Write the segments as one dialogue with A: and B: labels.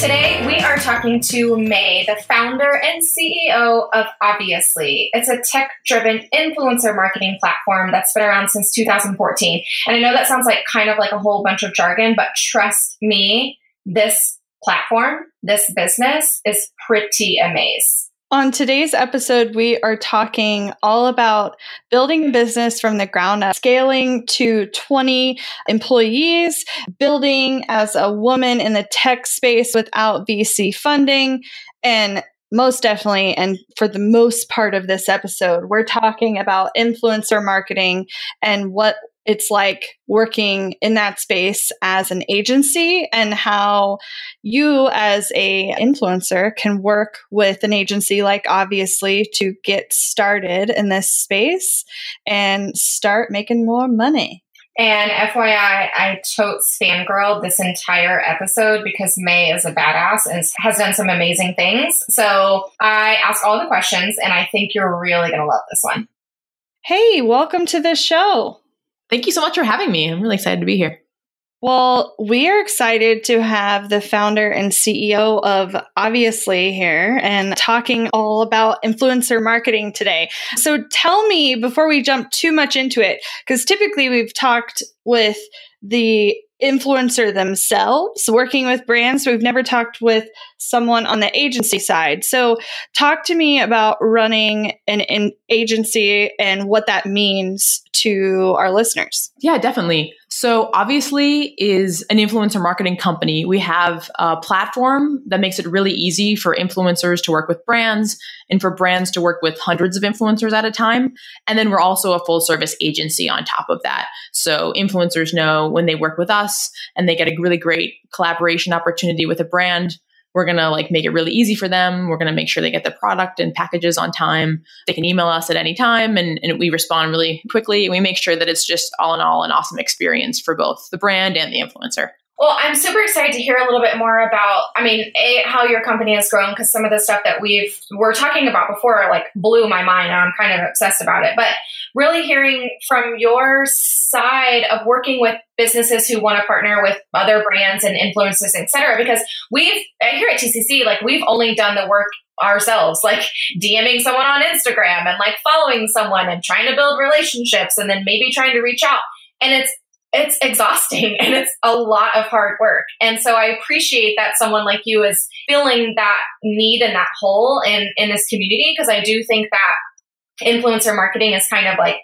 A: Today, we are talking to Mae, the founder and CEO of Obvious.ly. It's a tech driven influencer marketing platform that's been around since 2014. And I know that sounds like kind of like a whole bunch of jargon, but trust me, this platform, this business is pretty amazing.
B: On today's episode, we are talking all about building a business from the ground up, scaling to 20 employees, building as a woman in the tech space without VC funding, and most definitely, and for the most part of this episode, we're talking about influencer marketing and what it's like working in that space as an agency and how you as a influencer can work with an agency like Obvious.ly to get started in this space and start making more money
A: and FYI, I totes fangirled this entire episode because Mae is a badass and has done some amazing things. So I asked all the questions, and I think you're really going to love this one.
B: Hey, welcome to the show.
C: Thank you so much for having me. I'm really excited to be here.
B: Well, we are excited to have the founder and CEO of Obvious.ly here and talking all about influencer marketing today. So tell me before we jump too much into it, because typically we've talked with the influencer themselves working with brands. We've never talked with someone on the agency side. So, talk to me about running an, an, agency and what that means to our listeners.
C: Yeah, definitely. So, Obvious.ly, is an influencer marketing company. We have a platform that makes it really easy for influencers to work with brands and for brands to work with hundreds of influencers at a time. And then we're also a full service agency on top of that. So, influencers know when they work with us and they get a really great collaboration opportunity with a brand we're going to like make it really easy for them. We're going to make sure they get the product and packages on time. They can email us at any time and, and we respond really quickly. We make sure that it's just all in all an awesome experience for both the brand and the influencer.
A: Well, I'm super excited to hear a little bit more about, I mean, a, how your company has grown because some of the stuff that we've we're talking about before like blew my mind and I'm kind of obsessed about it. But really hearing from your side of working with businesses who want to partner with other brands and influencers, et cetera, because we've here at TCC, like we've only done the work ourselves, like DMing someone on Instagram and like following someone and trying to build relationships and then maybe trying to reach out. And it's it's exhausting and it's a lot of hard work. And so I appreciate that someone like you is feeling that need and that hole in, in this community because I do think that influencer marketing is kind of like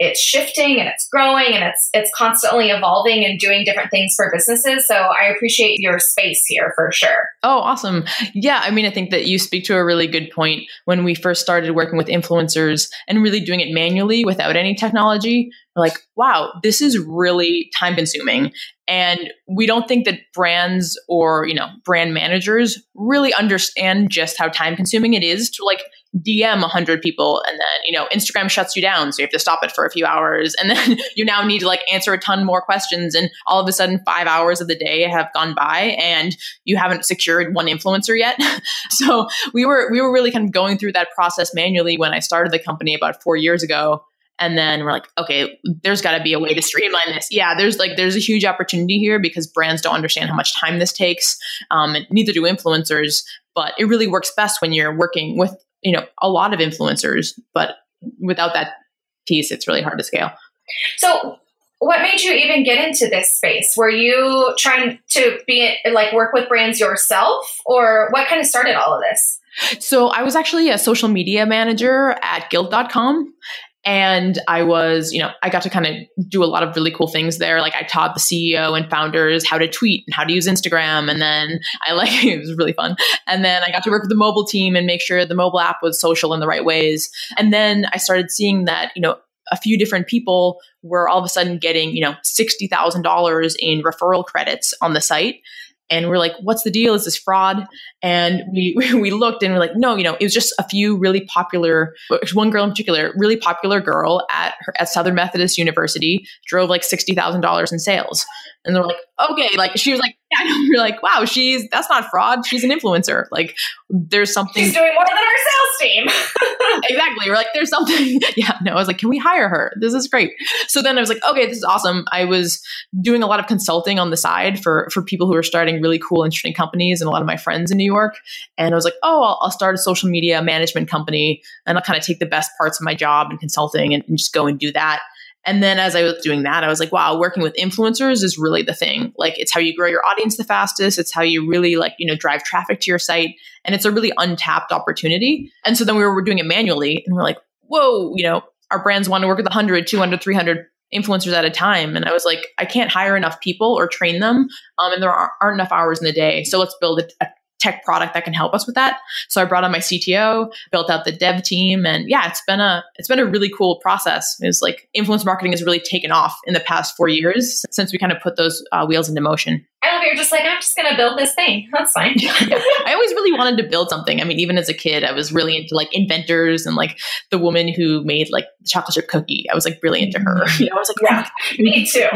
A: it's shifting and it's growing and it's it's constantly evolving and doing different things for businesses. So I appreciate your space here for sure.
C: Oh, awesome. Yeah, I mean I think that you speak to a really good point when we first started working with influencers and really doing it manually without any technology. We're like, wow, this is really time consuming. And we don't think that brands or, you know, brand managers really understand just how time consuming it is to like DM 100 people and then, you know, Instagram shuts you down. So you have to stop it for a few hours. And then you now need to like answer a ton more questions. And all of a sudden, five hours of the day have gone by and you haven't secured one influencer yet. so we were, we were really kind of going through that process manually when I started the company about four years ago. And then we're like, okay, there's got to be a way to streamline this. Yeah, there's like there's a huge opportunity here because brands don't understand how much time this takes. Um, and neither do influencers. But it really works best when you're working with you know a lot of influencers but without that piece it's really hard to scale
A: so what made you even get into this space? Were you trying to be like work with brands yourself, or what kind of started all of this?
C: So I was actually a social media manager at Gilt.com. And I was, you know, I got to kind of do a lot of really cool things there. Like I taught the CEO and founders how to tweet and how to use Instagram. And then I like, it was really fun. And then I got to work with the mobile team and make sure the mobile app was social in the right ways. And then I started seeing that, you know, a few different people were all of a sudden getting, you know, $60,000 in referral credits on the site. And we're like, what's the deal? Is this fraud? And we, we looked and we're like, no, you know, it was just a few really popular, one girl in particular, really popular girl at her, at Southern Methodist University drove like $60,000 in sales. And they're like, okay, like she was like, yeah, we're like, wow, she's that's not fraud. She's an influencer. Like, there's something.
A: She's doing more than our sales team.
C: exactly. We're like, there's something. Yeah. No, I was like, can we hire her? This is great. So then I was like, okay, this is awesome. I was doing a lot of consulting on the side for for people who are starting really cool, interesting companies, and a lot of my friends in New York. And I was like, oh, I'll, I'll start a social media management company, and I'll kind of take the best parts of my job and consulting and, and just go and do that. And then as I was doing that, I was like, wow, working with influencers is really the thing. Like it's how you grow your audience the fastest. It's how you really like, you know, drive traffic to your site. And it's a really untapped opportunity. And so then we were doing it manually and we're like, whoa, you know, our brands want to work with 100, 200, 300 influencers at a time. And I was like, I can't hire enough people or train them. Um, and there aren't, enough hours in the day. So let's build a tech product that can help us with that. So I brought on my CTO, built out the dev team, and yeah, it's been a it's been a really cool process. It's like influence marketing has really taken off in the past four years since we kind of put those uh, wheels into motion.
A: I love you're just like I'm just gonna build this thing. That's fine.
C: I always really wanted to build something. I mean, even as a kid, I was really into like inventors and like the woman who made like the chocolate chip cookie. I was like really into her. You know, I was like,
A: yeah, me too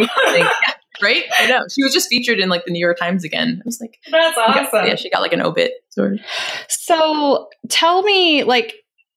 C: right? I know. She was just featured in like the New York Times again. I was like,
A: that's awesome.
C: Got, yeah, she got like an obit. Sort of.
B: So tell me, like,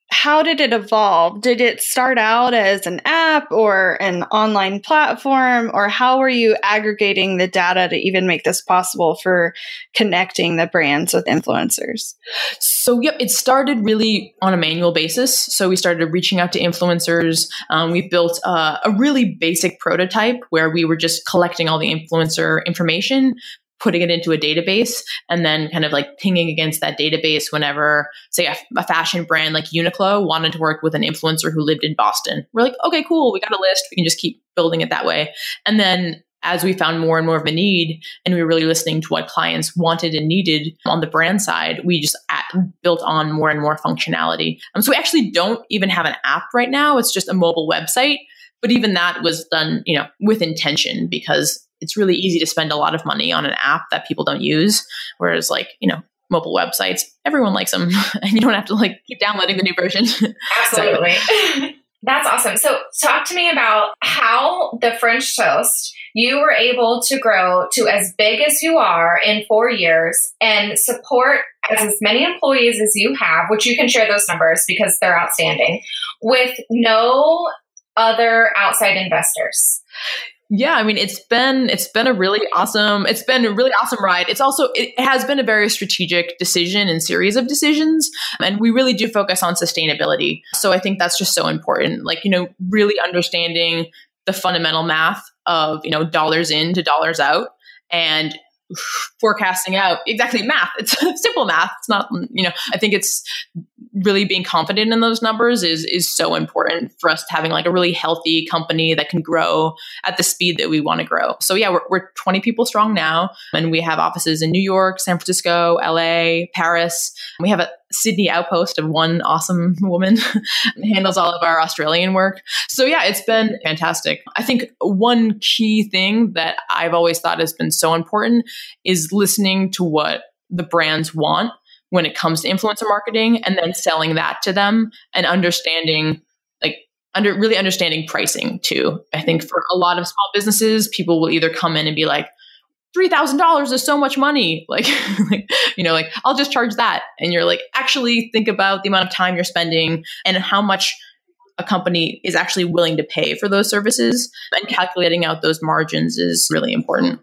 B: how did it evolve? Did it start out as an app or an online platform, or how were you aggregating the data to even make this possible for connecting the brands with influencers?
C: So, yep, it started really on a manual basis. So, we started reaching out to influencers. Um, we built uh, a really basic prototype where we were just collecting all the influencer information, putting it into a database and then kind of like pinging against that database whenever, say, a, a, fashion brand like Uniqlo wanted to work with an influencer who lived in Boston. We're like, okay, cool, we got a list. We can just keep building it that way. And then as we found more and more of a need and we were really listening to what clients wanted and needed on the brand side, we just built on more and more functionality. Um, so we actually don't even have an app right now. It's just a mobile website. But even that was done, you know, with intention because it's really easy to spend a lot of money on an app that people don't use. Whereas, like, you know, mobile websites, everyone likes them and you don't have to like keep downloading the new version.
A: Absolutely. That's awesome. So, talk to me about how the French toast you were able to grow to as big as you are in four years and support as, as many employees as you have, which you can share those numbers because they're outstanding, with no other outside investors.
C: Yeah, I mean it's been it's been a really awesome it's been a really awesome ride. It's also it has been a very strategic decision and series of decisions and we really do focus on sustainability. So I think that's just so important. Like, you know, really understanding the fundamental math of, you know, dollars in to dollars out and forecasting out exactly math. It's simple math. It's not, you know, I think it's really being confident in those numbers is is so important for us having like a really healthy company that can grow at the speed that we want to grow. So yeah, we're, we're 20 people strong now, and we have offices in New York, San Francisco, LA, Paris. We have a Sydney outpost of one awesome woman handles all of our Australian work. So yeah, it's been fantastic. I think one key thing that I've always thought has been so important is listening to what the brands want when it comes to influencer marketing and then selling that to them and understanding like under really understanding pricing too. I think for a lot of small businesses, people will either come in and be like, three thousand dollars is so much money. Like, like, you know, like I'll just charge that. And you're like, actually think about the amount of time you're spending and how much a company is actually willing to pay for those services. And calculating out those margins is really important.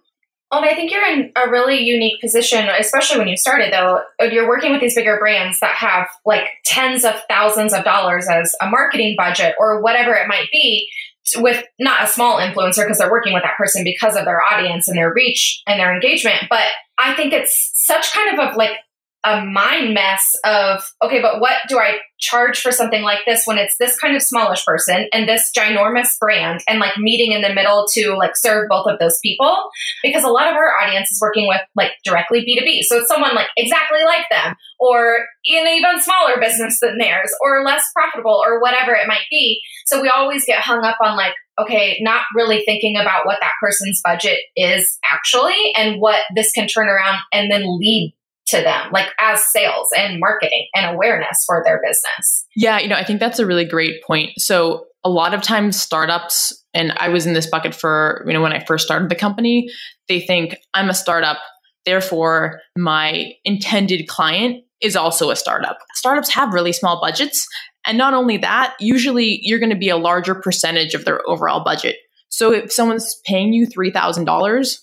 A: Well, I think you're in a really unique position, especially when you started, though. You're working with these bigger brands that have like tens of thousands of dollars as a marketing budget or whatever it might be. with not a small influencer because they're working with that person because of their audience and their reach and their engagement. But I think it's such kind of a like a mind mess of okay, but what do I charge for something like this when it's this kind of smallish person and this ginormous brand and like meeting in the middle to like serve both of those people? Because a lot of our audience is working with like directly B2B. So it's someone like exactly like them or in an even smaller business than theirs or less profitable or whatever it might be. So we always get hung up on like, okay, not really thinking about what that person's budget is actually and what this can turn around and then lead to them, like as sales and marketing and awareness for their business.
C: Yeah, you know, I think that's a really great point. So a lot of times startups, and I was in this bucket for, you know, when I first started the company, they think I'm a startup, therefore my intended client is also a startup. Startups have really small budgets. And not only that, usually you're going to be a larger percentage of their overall budget. So if someone's paying you $3,000,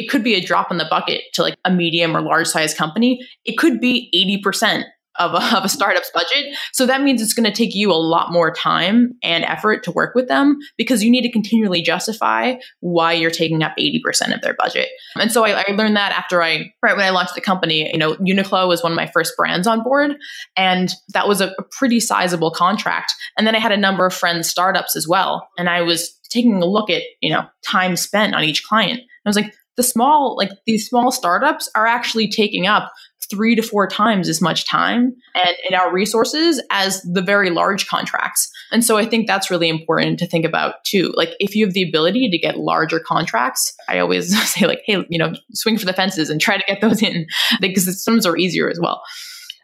C: it could be a drop in the bucket to like a medium or large size company. It could be 80% of a, of a startup's budget. So that means it's going to take you a lot more time and effort to work with them because you need to continually justify why you're taking up 80% of their budget. And so I, I learned that after I, right when I launched the company, you know, Uniqlo was one of my first brands on board. And that was a, a pretty sizable contract. And then I had a number of friends startups as well. And I was taking a look at, you know, time spent on each client. I was like, the small, like these small startups are actually taking up three to four times as much time and in our resources as the very large contracts. And so I think that's really important to think about too. Like if you have the ability to get larger contracts, I always say like, hey, you know, swing for the fences and try to get those in because some are easier as well.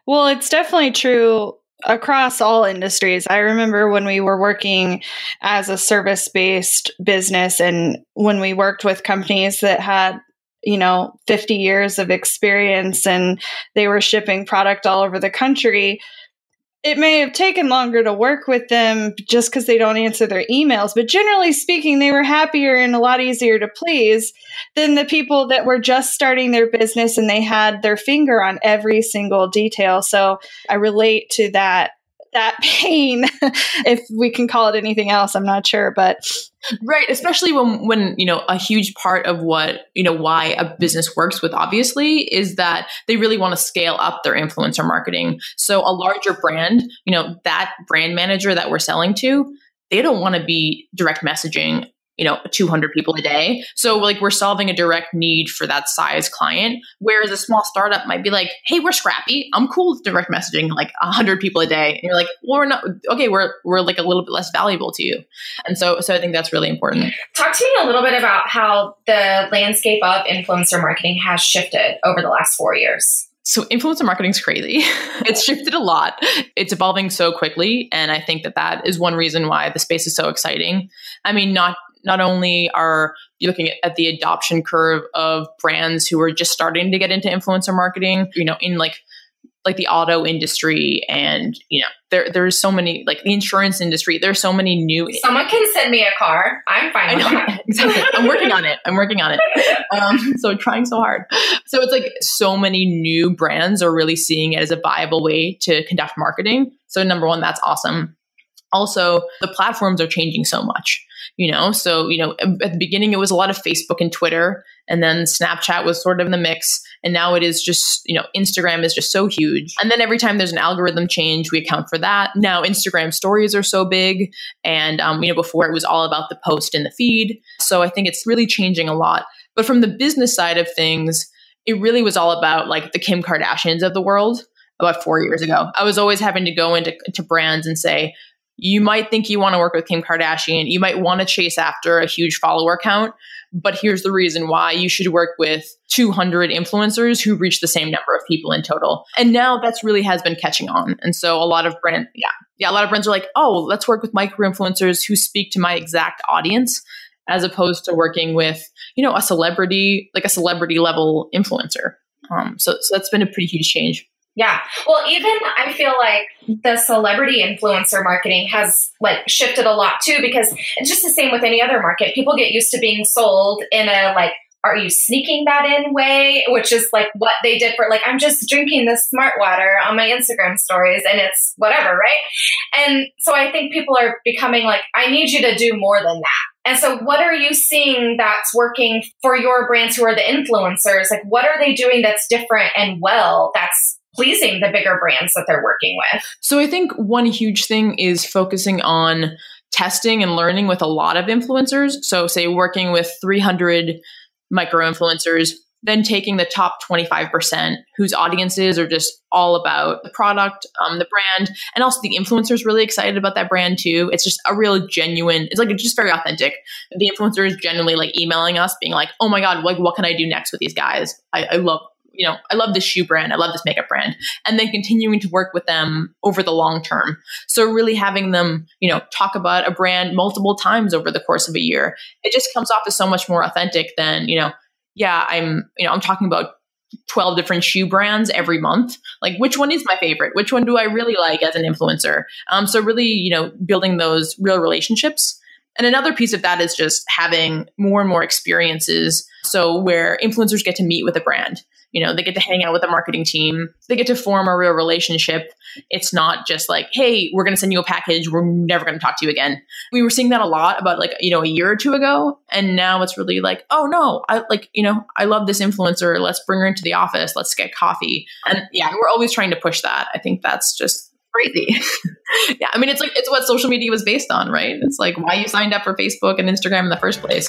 B: Well, it's definitely true across all industries. I remember when we were working as a service based business and when we worked with companies that had you know 50 years of experience and they were shipping product all over the country it may have taken longer to work with them just because they don't answer their emails, but generally speaking, they were happier and a lot easier to please than the people that were just starting their business and they had their finger on every single detail. So I relate to that that pain if we can call it anything else i'm not sure but
C: right especially when when you know a huge part of what you know why a business works with Obvious.ly is that they really want to scale up their influencer marketing. So a larger brand you know that brand manager that we're selling to they don't want to be direct messaging you know 200 people a day so like we're solving a direct need for that size client whereas a small startup might be like hey we're scrappy i'm cool with direct messaging like 100 people a day and you're like well we're not okay we're we're like a little bit less valuable to you and so so i think that's really important
A: talk to me a little bit about how the landscape of influencer marketing has shifted over the last four years
C: so influencer marketing is crazy. it's shifted a lot. It's evolving so quickly, and I think that that is one reason why the space is so exciting. I mean, not not only are you looking at the adoption curve of brands who are just starting to get into influencer marketing, you know, in like like the auto industry and you know there there's so many like the insurance industry there's so many new
A: someone can send me a car. I'm fine
C: exactly. I'm working on it. I'm working on it. Um, so trying so hard. So it's like so many new brands are really seeing it as a viable way to conduct marketing. So number one that's awesome. Also the platforms are changing so much you know? So you know at the beginning it was a lot of facebook and twitter and then snapchat was sort of in the mix and now it is just you know instagram is just so huge. And then every time there's an algorithm change we account for that. Now instagram stories are so big and um, you know before it was all about the post and the feed. So i think it's really changing a lot. But from the business side of things it really was all about like the kim kardashians of the world about four years ago. I was always having to go into to brands and say you might think you want to work with Kim Kardashian. You might want to chase after a huge follower count. But here's the reason why you should work with 200 influencers who reach the same number of people in total. And now that's really has been catching on. And so a lot of brand, yeah, yeah, a lot of brands are like, oh, let's work with micro influencers who speak to my exact audience as opposed to working with, you know, a celebrity, like a celebrity level influencer. Um, so, so that's been a pretty huge change.
A: Yeah. Well, even I feel like the celebrity influencer marketing has like shifted a lot too because it's just the same with any other market. People get used to being sold in a like are you sneaking that in way which is like what they did for like i'm just drinking this smart water on my instagram stories and it's whatever right and so i think people are becoming like i need you to do more than that and so what are you seeing that's working for your brands who are the influencers like what are they doing that's different and well that's pleasing the bigger brands that they're working with
C: so i think one huge thing is focusing on testing and learning with a lot of influencers so say working with 300 micro influencers, then taking the top 25% whose audiences are just all about the product, um, the brand, and also the influencers really excited about that brand too. It's just a real genuine, it's like it's just very authentic. The influencers generally like emailing us being like, oh my God, like what can I do next with these guys? I, I love you know, I love this shoe brand, I love this makeup brand, and then continuing to work with them over the long term. So really having them, you know, talk about a brand multiple times over the course of a year, it just comes off as so much more authentic than, you know, yeah, I'm, you know, I'm talking about 12 different shoe brands every month. Like, which one is my favorite? Which one do I really like as an influencer? Um, so, really, you know, building those real relationships. And another piece of that is just having more and more experiences. So, where influencers get to meet with a brand. You know, they get to hang out with the marketing team. They get to form a real relationship. It's not just like, hey, we're going to send you a package. We're never going to talk to you again. We were seeing that a lot about like, you know, a year or two ago. And now it's really like, oh no, I like, you know, I love this influencer. Let's bring her into the office. Let's get coffee. And yeah, we're always trying to push that. I think that's just crazy. yeah, I mean, it's like it's what social media was based on, right? It's like why you signed up for Facebook and Instagram in the first place.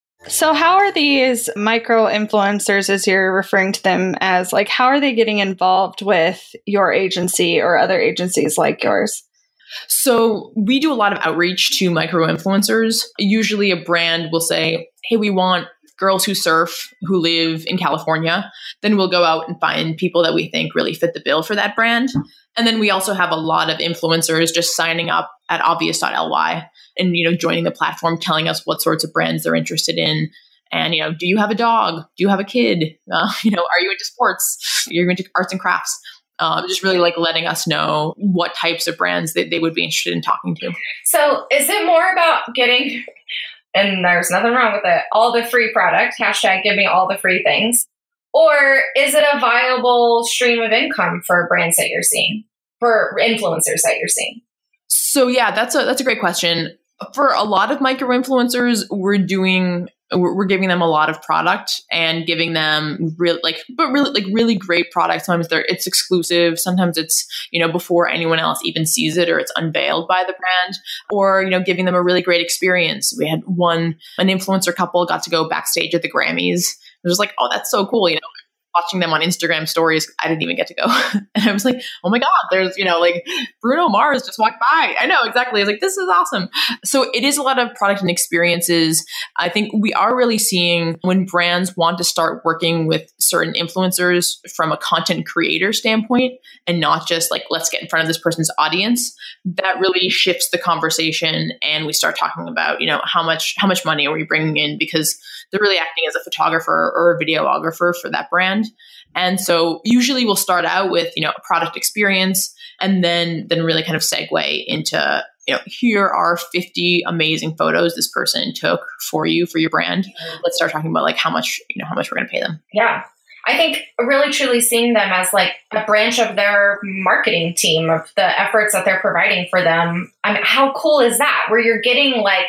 B: So, how are these micro influencers, as you're referring to them as, like, how are they getting involved with your agency or other agencies like yours?
C: So, we do a lot of outreach to micro influencers. Usually, a brand will say, Hey, we want girls who surf who live in California. Then we'll go out and find people that we think really fit the bill for that brand. And then we also have a lot of influencers just signing up at obvious.ly and you know joining the platform telling us what sorts of brands they're interested in. And you know do you have a dog? Do you have a kid? Uh, you know are you into sports? You're into arts and crafts. Um, just really like letting us know what types of brands that they would be interested in talking to.
A: So is it more about getting and there's nothing wrong with it all the free product hashtag give me all the free things or is it a viable stream of income for brands that you're seeing for influencers that you're seeing?
C: So yeah that's a that's a great question for a lot of micro influencers, we're doing we're giving them a lot of product and giving them real like but really like really great products. Sometimes they're it's exclusive. Sometimes it's you know before anyone else even sees it or it's unveiled by the brand. Or you know giving them a really great experience. We had one an influencer couple got to go backstage at the grammys. It was like oh that's so cool you know watching them on Instagram stories. I didn't even get to go. and I was like, oh my God, there's, you know, like Bruno Mars just walked by. I know exactly. I was like, this is awesome. So it is a lot of product and experiences. I think we are really seeing when brands want to start working with certain influencers from a content creator standpoint and not just like, let's get in front of this person's audience, that really shifts the conversation. And we start talking about, you know, how much, how much money are we bringing in? Because they're really acting as a photographer or a videographer for that brand. And so usually we'll start out with, you know, a product experience and then then really kind of segue into, you know, here are 50 amazing photos this person took for you for your brand. Let's start talking about like how much, you know, how much we're going to pay them.
A: Yeah. I think really truly seeing them as like a branch of their marketing team of the efforts that they're providing for them. I mean, how cool is that? Where you're getting like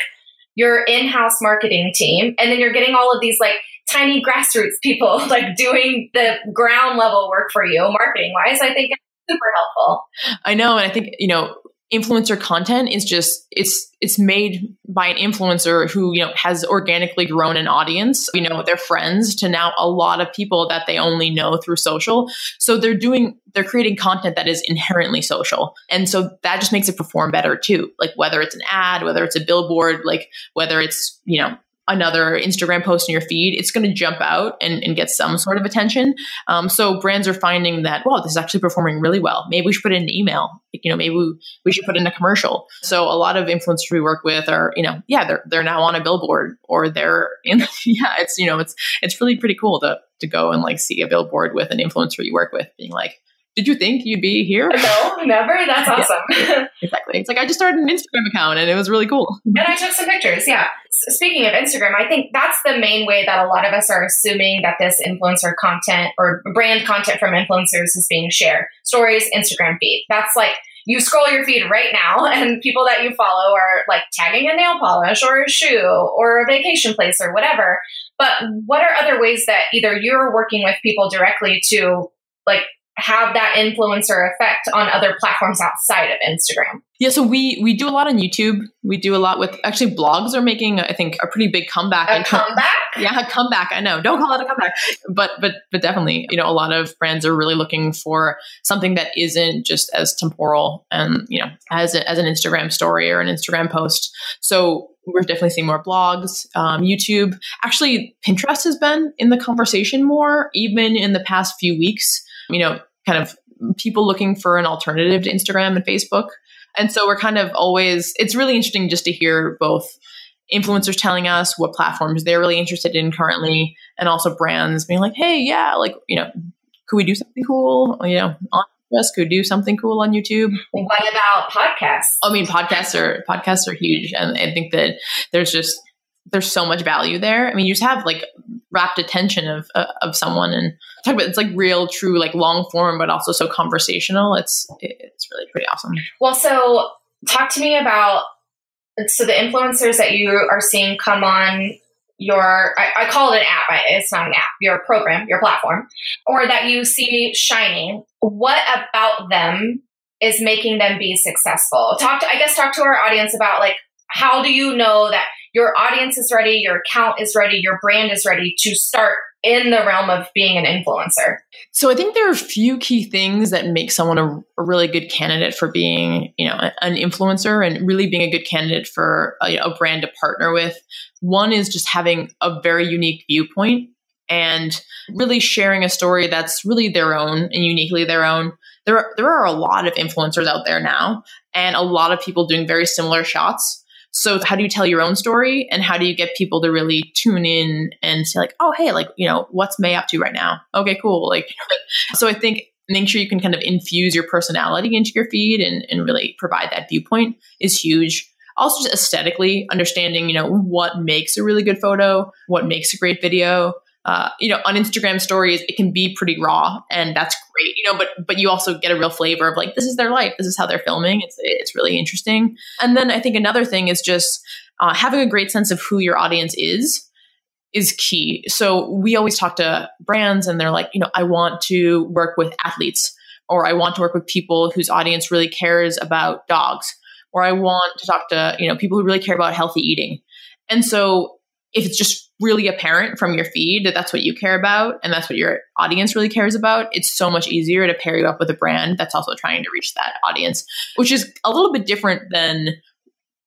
A: your in-house marketing team and then you're getting all of these like tiny grassroots people like doing the ground level work for you marketing wise i think it's super helpful.
C: I know and i think you know influencer content is just it's it's made by an influencer who you know has organically grown an audience you know their friends to now a lot of people that they only know through social. So they're doing they're creating content that is inherently social. And so that just makes it perform better too. Like whether it's an ad whether it's a billboard like whether it's you know another Instagram post in your feed, it's going to jump out and, and, get some sort of attention. Um, so brands are finding that, wow, this is actually performing really well. Maybe we should put in an email. You know, maybe we, we should put in a commercial. So a lot of influencers we work with are, you know, yeah, they're they're now on a billboard or they're in. Yeah, it's you know, it's it's really pretty cool to to go and like see a billboard with an influencer you work with, being like, did you think you'd be here?
A: No, never. That's awesome.
C: Yeah, exactly. It's like I just started an Instagram account and it was really cool.
A: And I took some pictures. Yeah. Speaking of Instagram, I think that's the main way that a lot of us are assuming that this influencer content or brand content from influencers is being shared. Stories, Instagram feed. That's like you scroll your feed right now and people that you follow are like tagging a nail polish or a shoe or a vacation place or whatever. But what are other ways that either you're working with people directly to like have that influencer effect on other platforms outside of Instagram?
C: Yeah, so we we do a lot on YouTube. We do a lot with actually blogs are making I think a pretty big comeback.
A: A comeback?
C: yeah, a comeback. I know. Don't call it a comeback, but but but definitely, you know, a lot of brands are really looking for something that isn't just as temporal and you know as a, as an Instagram story or an Instagram post. So we're definitely seeing more blogs, um, YouTube. Actually, Pinterest has been in the conversation more, even in the past few weeks you know, kind of people looking for an alternative to Instagram and Facebook. And so we're kind of always, it's really interesting just to hear both influencers telling us what platforms they're really interested in currently, and also brands being like, hey, yeah, like, you know, could we do something cool? You know, on us could do something cool on YouTube.
A: What about podcasts?
C: I mean, podcasts are podcasts are huge, and I think that there's just there's so much value there. I mean, you just have like rapt attention of uh, of someone and talk about it's like real, true, like long form, but also so conversational. It's it's really pretty awesome.
A: Well, so talk to me about so the influencers that you are seeing come on your I, I, call it an app it's not an app your program your platform or that you see shining what about them is making them be successful talk to i guess talk to our audience about like how do you know that your audience is ready, your account is ready, your brand is ready to start in the realm of being an influencer?
C: So I think there are a few key things that make someone a, a really good candidate for being, you know, an influencer and really being a good candidate for a, a brand to partner with. One is just having a very unique viewpoint and really sharing a story that's really their own and uniquely their own. There are, there are a lot of influencers out there now and a lot of people doing very similar shots so how do you tell your own story and how do you get people to really tune in and say like, oh, hey, like, you know, what's Mae up to right now? Okay, cool. Like, so I think make sure you can kind of infuse your personality into your feed and, and really provide that viewpoint is huge. Also just aesthetically understanding, you know, what makes a really good photo, what makes a great video, uh, you know, on Instagram stories, it can be pretty raw, and that's great, you know. But but you also get a real flavor of like this is their life, this is how they're filming. It's it's really interesting. And then I think another thing is just uh, having a great sense of who your audience is is key. So we always talk to brands, and they're like, you know, I want to work with athletes, or I want to work with people whose audience really cares about dogs, or I want to talk to you know people who really care about healthy eating. And so if it's just really apparent from your feed that that's what you care about and that's what your audience really cares about, it's so much easier to pair you up with a brand that's also trying to reach that audience, which is a little bit different than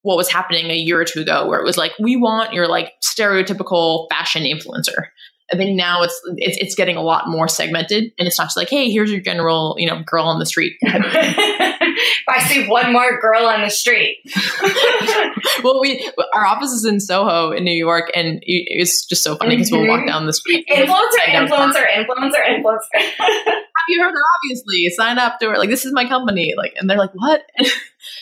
C: what was happening a year or two ago, where it was like, we want your like stereotypical fashion influencer. I think now it's, it's it's getting a lot more segmented, and it's not just like, hey, here's your general, you know, girl on the street.
A: I see one more girl on the street.
C: well, we our office is in Soho in New York, and it's just so funny because mm-hmm. we'll walk mm-hmm. down the street.
A: Influencer, influencer, influencer, influencer.
C: Have you heard? Obvious.ly, sign up to it. Like this is my company. Like, and they're like, what?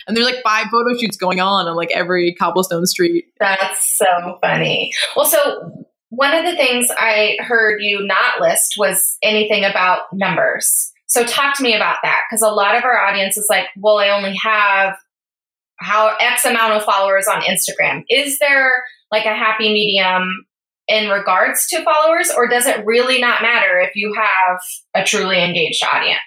C: and there's like five photo shoots going on on like every cobblestone street.
A: That's so funny. Well, so one of the things I heard you not list was anything about numbers. So talk to me about that because a lot of our audience is like, well, I only have how X amount of followers on Instagram. Is there like a happy medium in regards to followers, or does it really not matter if you have a truly engaged audience?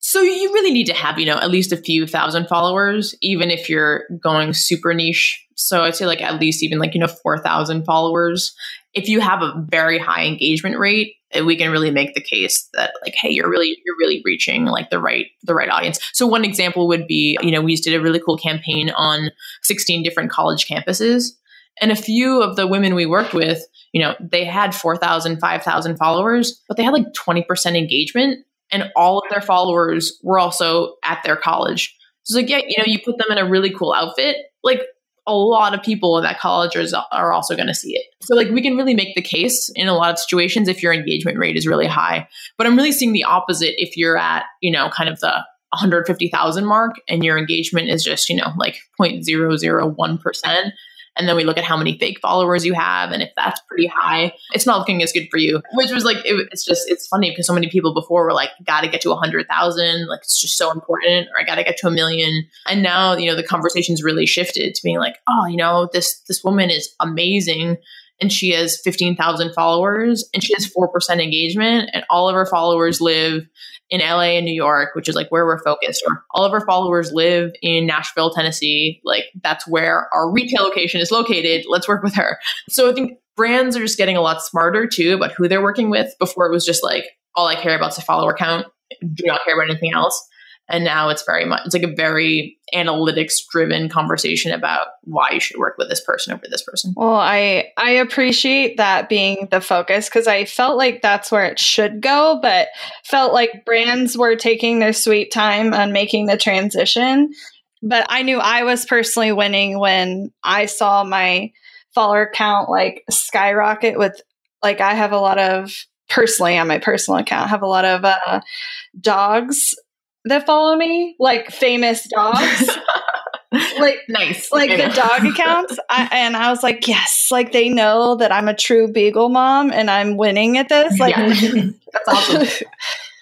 C: So you really need to have, you know, at least a few thousand followers, even if you're going super niche. So I'd say like at least even like, you know, 4,000 followers if you have a very high engagement rate, eh, we can really make the case that like, hey, you're really you're really reaching like the right the right audience. So one example would be, you know, we just did a really cool campaign on 16 different college campuses. And a few of the women we worked with, you know, they had 4,000, 5,000 followers, but they had like 20% engagement and all of their followers were also at their college. So like, yeah, you know, you put them in a really cool outfit, like a lot of people in that college are, are also going to see it. So, like, we can really make the case in a lot of situations if your engagement rate is really high. But I'm really seeing the opposite if you're at, you know, kind of the 150,000 mark and your engagement is just, you know, like 0.001% and then we look at how many fake followers you have and if that's pretty high it's not looking as good for you. Which was like it, it's just it's funny because so many people before were like gotta get to 100000 like it's just so important or i gotta get to a million. And now you know the conversation's really shifted to being like oh you know this this woman is amazing and she has 15,000 followers and she has 4% engagement and all of her followers live in LA and New York, which is like where we're focused, all of our followers live in Nashville, Tennessee. Like that's where our retail location is located. Let's work with her. So I think brands are just getting a lot smarter too about who they're working with. Before it was just like, all I care about is a follower count, do not care about anything else. And now it's very much, it's like a very analytics driven conversation about why you should work with this person over this person.
B: Well, I, I appreciate that being the focus because I felt like that's where it should go, but felt like brands were taking their sweet time on making the transition. But I knew I was personally winning when I saw my follower count like skyrocket with like I have a lot of personally on my personal account have a lot of uh, dogs that follow me, like famous dogs.
C: like nice.
B: like the dog accounts. I, and i was like yes like they know that i'm a true beagle mom and i'm winning at this like yeah.
A: that's awesome.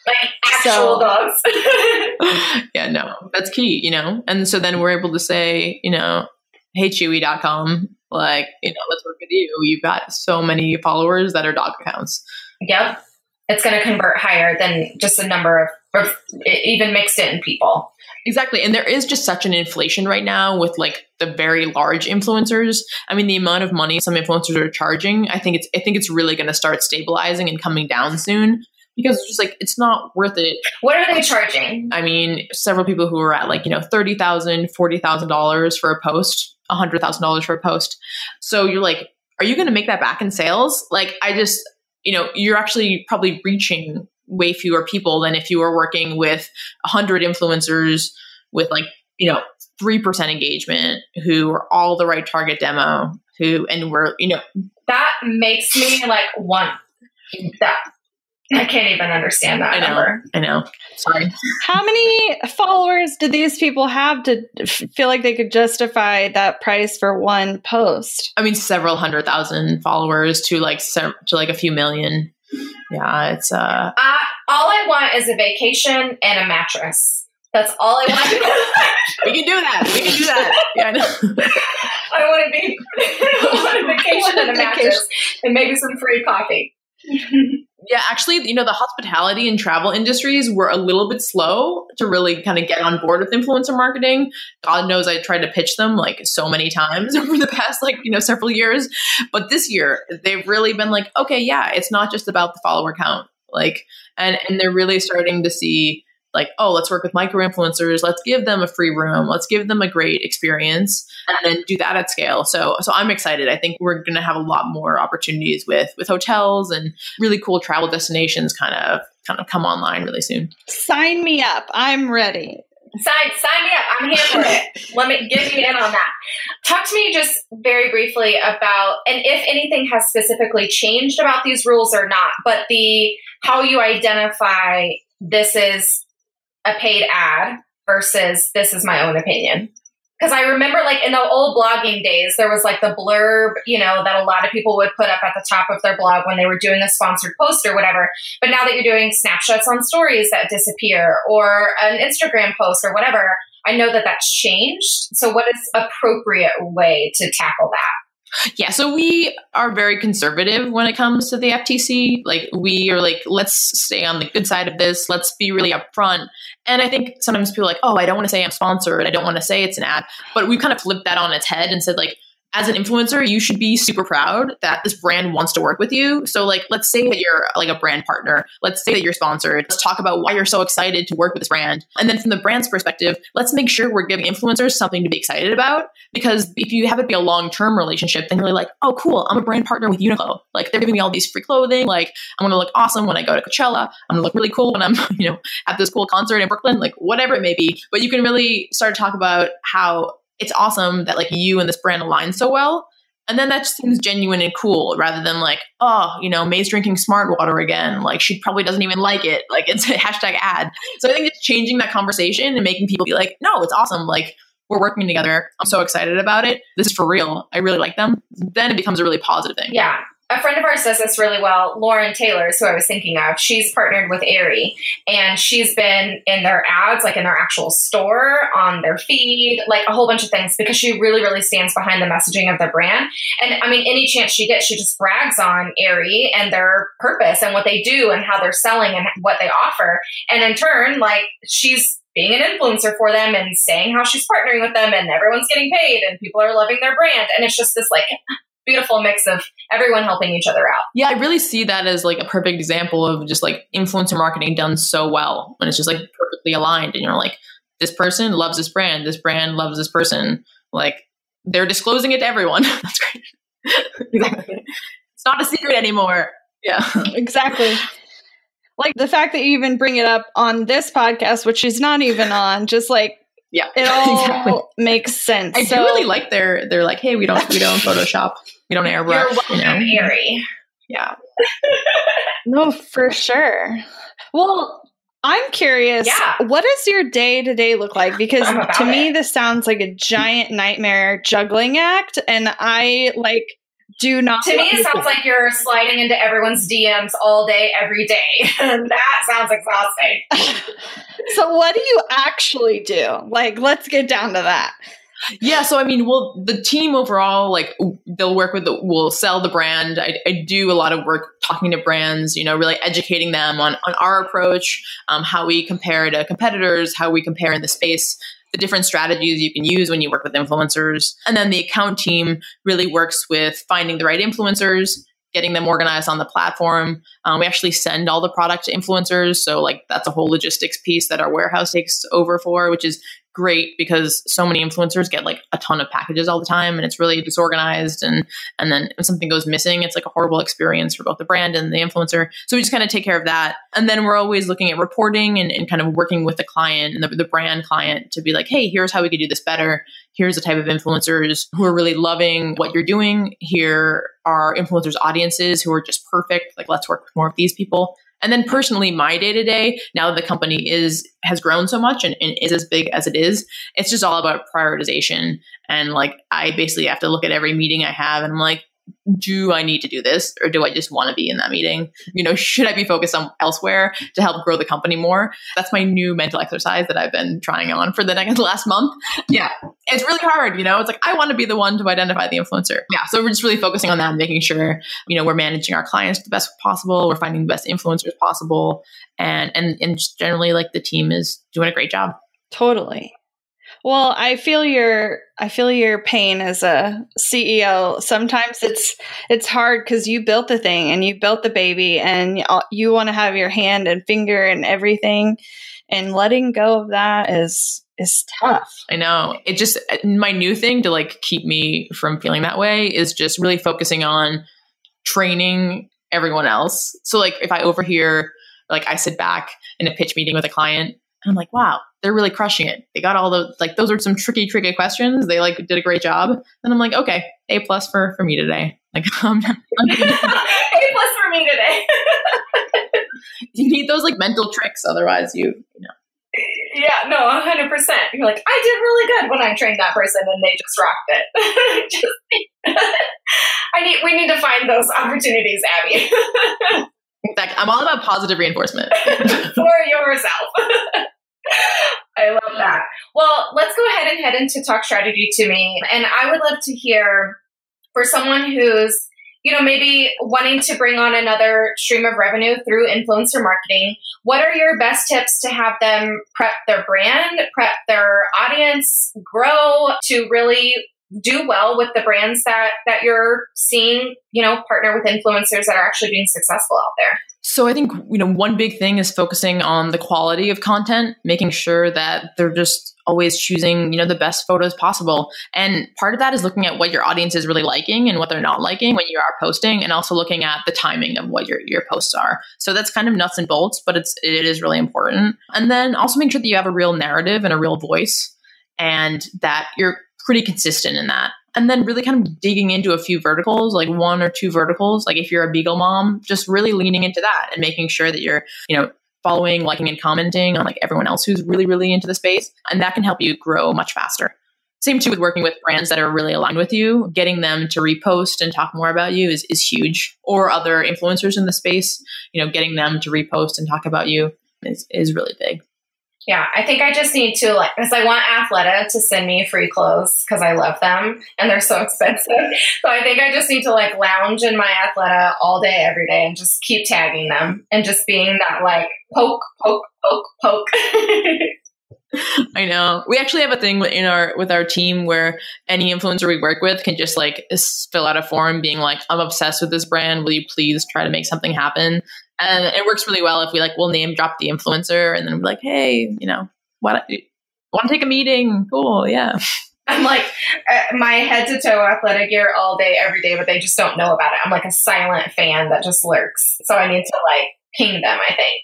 A: Like actual so, dogs.
C: Yeah no that's key you know? And so then we're able to say you know hey chewy.com like you know let's work with you. You've got so many followers that are dog accounts.
A: Yep. It's going to convert higher than just a number of, of even mixed in people.
C: Exactly. And there is just such an inflation right now with like the very large influencers. I mean, the amount of money some influencers are charging, I think it's I think it's really going to start stabilizing and coming down soon because it's just like it's not worth it.
A: What are they charging?
C: I mean, several people who are at like, you know, $30,000, $40,000 for a post, $100,000 for a post. So you're like, are you going to make that back in sales? Like I just, you know, you're actually probably reaching way fewer people than if you were working with 100 influencers with like, you know, 3% engagement who are all the right target demo who and we're, you know,
A: that makes me like want that I can't even understand that
C: I know.
A: number.
C: I know. Sorry.
B: How many followers do these people have to feel like they could justify that price for one post?
C: I mean, several hundred thousand followers to like se- to like a few million. Yeah, it's uh.
A: All I want is a vacation and a mattress. That's all I want.
C: we can do that. We can do that. Yeah, I know.
A: I want to be I want a vacation and a mattress and maybe some free coffee.
C: Yeah, actually, you know, the hospitality and travel industries were a little bit slow to really kind of get on board with influencer marketing. God knows I tried to pitch them like so many times over the past like, you know, several years. But this year, they've really been like, okay, yeah, it's not just about the follower count. Like, and and they're really starting to see like, oh, let's work with micro influencers. Let's give them a free room. Let's give them a great experience, and then do that at scale. So, so I'm excited. I think we're going to have a lot more opportunities with with hotels and really cool travel destinations, kind of kind of come online really soon.
B: Sign me up. I'm ready.
A: Sign, sign me up. I'm here for it. Let me get me in on that. Talk to me just very briefly about, and if anything has specifically changed about these rules or not, but the how you identify this is a paid ad versus this is my own opinion. Because I remember, like in the old blogging days, there was like the blurb, you know, that a lot of people would put up at the top of their blog when they were doing a sponsored post or whatever. But now that you're doing snapshots on stories that disappear or an Instagram post or whatever, I know that that's changed. So, what is appropriate way to tackle that?
C: Yeah, so we are very conservative when it comes to the FTC. Like we are like, let's stay on the good side of this. Let's be really upfront. And I think sometimes people are like, oh, I don't want to say I'm sponsored. I don't want to say it's an ad. But we kind of flipped that on its head and said like, as an influencer, you should be super proud that this brand wants to work with you. So, like, let's say that you're like a brand partner. Let's say that you're sponsored. Let's talk about why you're so excited to work with this brand. And then, from the brand's perspective, let's make sure we're giving influencers something to be excited about. Because if you have it be a long term relationship, then you're like, oh, cool, I'm a brand partner with Uniqlo. Like, they're giving me all these free clothing. Like, I'm gonna look awesome when I go to Coachella. I'm gonna look really cool when I'm, you know, at this cool concert in Brooklyn. Like, whatever it may be. But you can really start to talk about how it's awesome that like you and this brand align so well and then that just seems genuine and cool rather than like, oh, you know, Mae's drinking smart water again. Like she probably doesn't even like it. Like it's a hashtag ad. So I think it's changing that conversation and making people be like, no, it's awesome. Like we're working together. I'm so excited about it. This is for real. I really like them. Then it becomes a really positive thing.
A: Yeah. A friend of ours does this really well. Lauren Taylor is who I was thinking of. She's partnered with Aerie and she's been in their ads, like in their actual store, on their feed, like a whole bunch of things because she really, really stands behind the messaging of the brand. And I mean, any chance she gets, she just brags on Aerie and their purpose and what they do and how they're selling and what they offer. And in turn, like she's being an influencer for them and saying how she's partnering with them and everyone's getting paid and people are loving their brand. And it's just this like beautiful mix of everyone helping each other out.
C: Yeah, I really see that as like a perfect example of just like influencer marketing done so well when it's just like perfectly aligned and you're like, this person loves this brand, this brand loves this person. Like they're disclosing it to everyone. That's great. exactly. It's not a secret anymore. Yeah.
B: Exactly. Like the fact that you even bring it up on this podcast, which she's not even on, just like
C: Yeah.
B: it all
C: Exactly.
B: makes sense.
C: I
B: so,
C: do really like their they're like, hey, we don't we don't Photoshop. We don't
A: You're
C: airbrush.
A: welcome,
C: You know?
A: Aerie.
C: Yeah.
B: No, for sure. Well, I'm curious.
A: Yeah.
B: What does your day to day look like? Because
A: I'm
B: to me,
A: it.
B: this sounds like a giant nightmare juggling act, and I like do not.
A: To me, it sounds like you're sliding into everyone's DMs all day, every day. And that sounds exhausting.
B: So, what do you actually do? Like, let's get down to that.
C: Yeah, so I mean, well, the team overall, like they'll work with, the, will sell the brand. I, I, do a lot of work talking to brands, you know, really educating them on on our approach, um, how we compare to competitors, how we compare in the space, the different strategies you can use when you work with influencers, and then the account team really works with finding the right influencers, getting them organized on the platform. Um, we actually send all the product to influencers. So, like, that's a whole logistics piece that our warehouse takes over for, which is great because so many influencers get like a ton of packages all the time and it's really disorganized and and then if something goes missing it's like a horrible experience for both the brand and the influencer. So we just kind of take care of that. And then we're always looking at reporting and, and kind of working with the client and the, the brand client to be like hey here's how we could do this better. Here's the type of influencers who are really loving what you're doing. Here are influencers audiences who are just perfect. Like let's work with more of these people and then personally, my day to day, now that the company is has grown so much and, and, is as big as it is, it's just all about prioritization. And like I basically have to look at every meeting I have and I'm like, do I need to do this or do I just want to be in that meeting? You know, should I be focused on elsewhere to help grow the company more? That's my new mental exercise that I've been trying on for the next last month. Yeah. It's really hard, you know. It's like I want to be the one to identify the influencer. Yeah. So we're just really focusing on that, making sure, you know, we're managing our clients the best possible, we're finding the best influencers possible, and and and just generally like the team is doing a great job.
B: Totally. Well, I feel your I feel your pain as a CEO. Sometimes it's it's hard cuz you built the thing and you built the baby and uh, you want to have your hand and finger and everything and letting go of that is is tough.
C: I know. It just uh, my new thing to like keep me from feeling that way is just really focusing on training everyone else. So like if I overhear like I sit back in a pitch meeting with a client and I'm like, wow, they're really crushing it. They got all the like those are some tricky, tricky questions. They like did a great job. And I'm like, okay, A plus for for me today. Like um, A
A: plus for me today.
C: you need those like mental tricks, otherwise you you know.
A: Yeah, no, hundred percent. You're like, I did really good when I trained that person, and they just rocked it. just, I need. We need to find those opportunities, Abby.
C: In fact, I'm all about positive reinforcement
A: for yourself. I love that. Well, let's go ahead and head into talk strategy to me. And I would love to hear for someone who's, you know, maybe wanting to bring on another stream of revenue through influencer marketing, what are your best tips to have them prep their brand, prep their audience, grow to really do well with the brands that that you're seeing, you know, partner with influencers that are actually being successful out there?
C: So I think you know one big thing is focusing on the quality of content, making sure that they're just always choosing you know the best photos possible. And part of that is looking at what your audience is really liking and what they're not liking when you are posting, and also looking at the timing of what your your posts are. So that's kind of nuts and bolts, but it's it is really important. And then also make sure that you have a real narrative and a real voice, and that you're pretty consistent in that and then really kind of digging into a few verticals, like one or two verticals. Like if you're a Beagle mom, just really leaning into that and making sure that you're, you know, following, liking, and commenting on like everyone else who's really, really into the space. And that can help you grow much faster. Same too with working with brands that are really aligned with you. Getting them to repost and talk more about you is, is huge. Or other influencers in the space, you know, getting them to repost and talk about you is, is really big.
A: Yeah, I think I just need to like because I want Athleta to send me free clothes because I love them and they're so expensive. So I think I just need to like lounge in my Athleta all day, every day, and just keep tagging them and just being that like poke, poke, poke, poke.
C: I know. We actually have a thing in our with our team where any influencer we work with can just like fill out a form being like, "I'm obsessed with this brand. Will you please try to make something happen?" And it works really well if we like we'll name drop the influencer and then we're like, hey, you know, what want to take a meeting? Cool, yeah.
A: I'm like uh, my head to toe athletic gear all day, every day, but they just don't know about it. I'm like a silent fan that just lurks. So I need to like ping them, I think.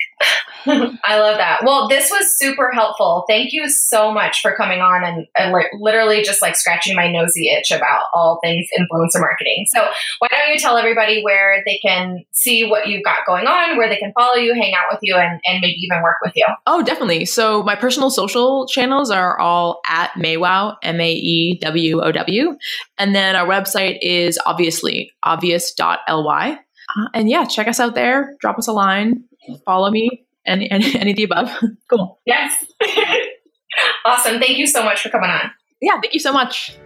A: I love that. Well, this was super helpful. Thank you so much for coming on and, and li- literally just like scratching my nosy itch about all things influencer marketing. So, why don't you tell everybody where they can see what you've got going on, where they can follow you, hang out with you, and, and maybe even work with you?
C: Oh, definitely. So, my personal social channels are all at Maewow, M A E W O W. And then our website is obviously obvious.ly. Uh, and yeah, check us out there. Drop us a line. Follow me any, any, any of the above. cool.
A: Yes. awesome. Thank you so much for coming on.
C: Yeah, thank you so much.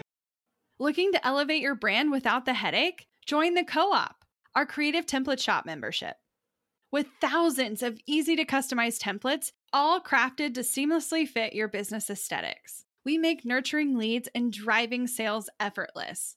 B: Looking to elevate your brand without the headache? Join the Co op, our creative template shop membership. With thousands of easy to customize templates, all crafted to seamlessly fit your business aesthetics, we make nurturing leads and driving sales effortless.